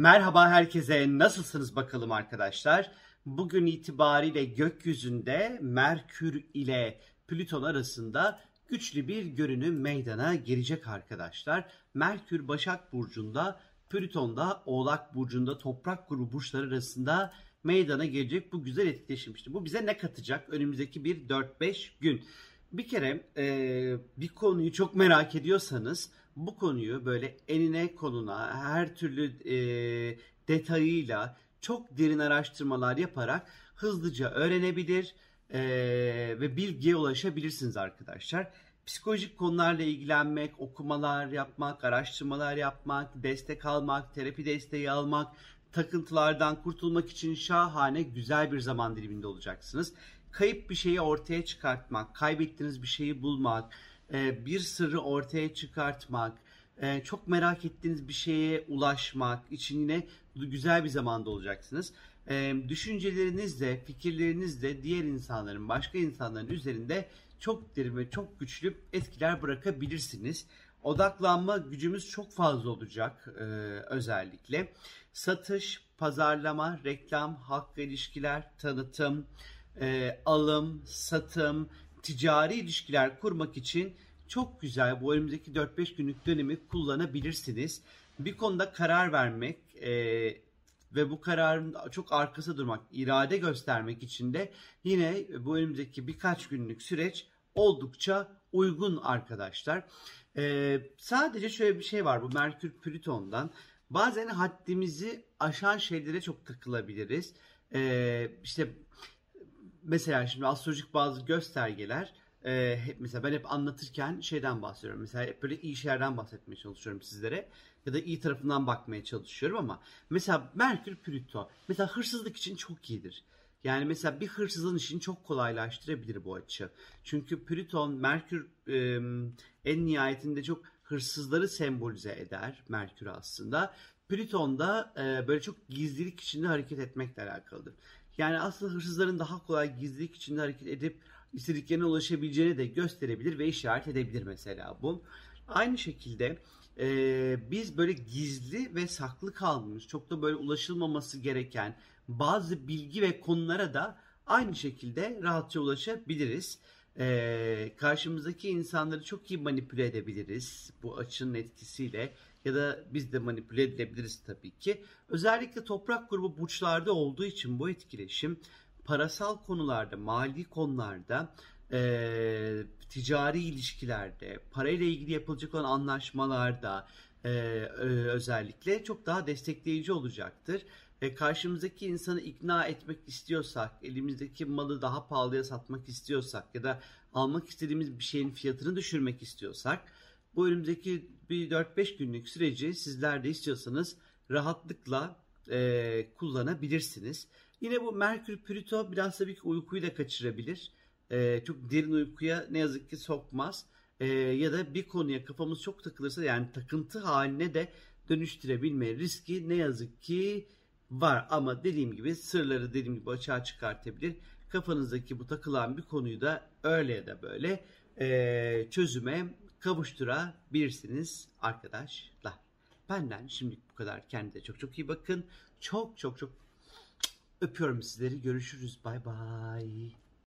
Merhaba herkese. Nasılsınız bakalım arkadaşlar? Bugün itibariyle gökyüzünde Merkür ile Plüton arasında güçlü bir görünüm meydana gelecek arkadaşlar. Merkür Başak Burcu'nda, Plüton da Oğlak Burcu'nda toprak grubu burçları arasında meydana gelecek bu güzel etkileşim. İşte bu bize ne katacak önümüzdeki bir 4-5 gün? Bir kere e, bir konuyu çok merak ediyorsanız bu konuyu böyle enine konuna her türlü e, detayıyla çok derin araştırmalar yaparak hızlıca öğrenebilir e, ve bilgiye ulaşabilirsiniz arkadaşlar. Psikolojik konularla ilgilenmek, okumalar yapmak, araştırmalar yapmak, destek almak, terapi desteği almak, takıntılardan kurtulmak için şahane güzel bir zaman diliminde olacaksınız. Kayıp bir şeyi ortaya çıkartmak, kaybettiğiniz bir şeyi bulmak, e, bir sırrı ortaya çıkartmak, e, çok merak ettiğiniz bir şeye ulaşmak için yine güzel bir zamanda olacaksınız. E, düşüncelerinizle, fikirlerinizle diğer insanların, başka insanların üzerinde çok derin ve çok güçlü etkiler bırakabilirsiniz. Odaklanma gücümüz çok fazla olacak özellikle. Satış, pazarlama, reklam, halkla ilişkiler, tanıtım, alım, satım, ticari ilişkiler kurmak için çok güzel bu önümüzdeki 4-5 günlük dönemi kullanabilirsiniz. Bir konuda karar vermek e, ve bu kararın çok arkası durmak, irade göstermek için de yine bu önümüzdeki birkaç günlük süreç oldukça uygun arkadaşlar. Ee, sadece şöyle bir şey var bu Merkür Plüton'dan. Bazen haddimizi aşan şeylere çok takılabiliriz. Ee, işte mesela şimdi astrolojik bazı göstergeler e, hep mesela ben hep anlatırken şeyden bahsediyorum. Mesela hep böyle iyi şeylerden bahsetmeye çalışıyorum sizlere. Ya da iyi tarafından bakmaya çalışıyorum ama mesela Merkür Plüto mesela hırsızlık için çok iyidir. Yani mesela bir hırsızın işini çok kolaylaştırabilir bu açı. Çünkü Plüton, Merkür e, en nihayetinde çok hırsızları sembolize eder Merkür aslında. Plüton da e, böyle çok gizlilik içinde hareket etmekle alakalıdır. Yani aslında hırsızların daha kolay gizlilik içinde hareket edip istediklerine ulaşabileceğini de gösterebilir ve işaret edebilir mesela bu. Aynı şekilde e, biz böyle gizli ve saklı kalmış, çok da böyle ulaşılmaması gereken bazı bilgi ve konulara da aynı şekilde rahatça ulaşabiliriz. E, karşımızdaki insanları çok iyi manipüle edebiliriz bu açının etkisiyle ya da biz de manipüle edilebiliriz tabii ki. Özellikle toprak grubu burçlarda olduğu için bu etkileşim parasal konularda, mali konularda, e, ticari ilişkilerde, parayla ilgili yapılacak olan anlaşmalarda e, özellikle çok daha destekleyici olacaktır. E, karşımızdaki insanı ikna etmek istiyorsak, elimizdeki malı daha pahalıya satmak istiyorsak ya da almak istediğimiz bir şeyin fiyatını düşürmek istiyorsak bu önümüzdeki bir 4-5 günlük süreci sizler de istiyorsanız rahatlıkla e, kullanabilirsiniz. Yine bu Merkür Plüto biraz tabii ki uykuyu da kaçırabilir. E, çok derin uykuya ne yazık ki sokmaz. E, ya da bir konuya kafamız çok takılırsa yani takıntı haline de dönüştürebilme riski ne yazık ki var. Ama dediğim gibi sırları dediğim gibi açığa çıkartabilir. Kafanızdaki bu takılan bir konuyu da öyle ya da böyle e, çözüme kavuşturabilirsiniz arkadaşlar. Benden şimdilik bu kadar. Kendinize çok çok iyi bakın. Çok çok çok öpüyorum sizleri. Görüşürüz. Bay bay.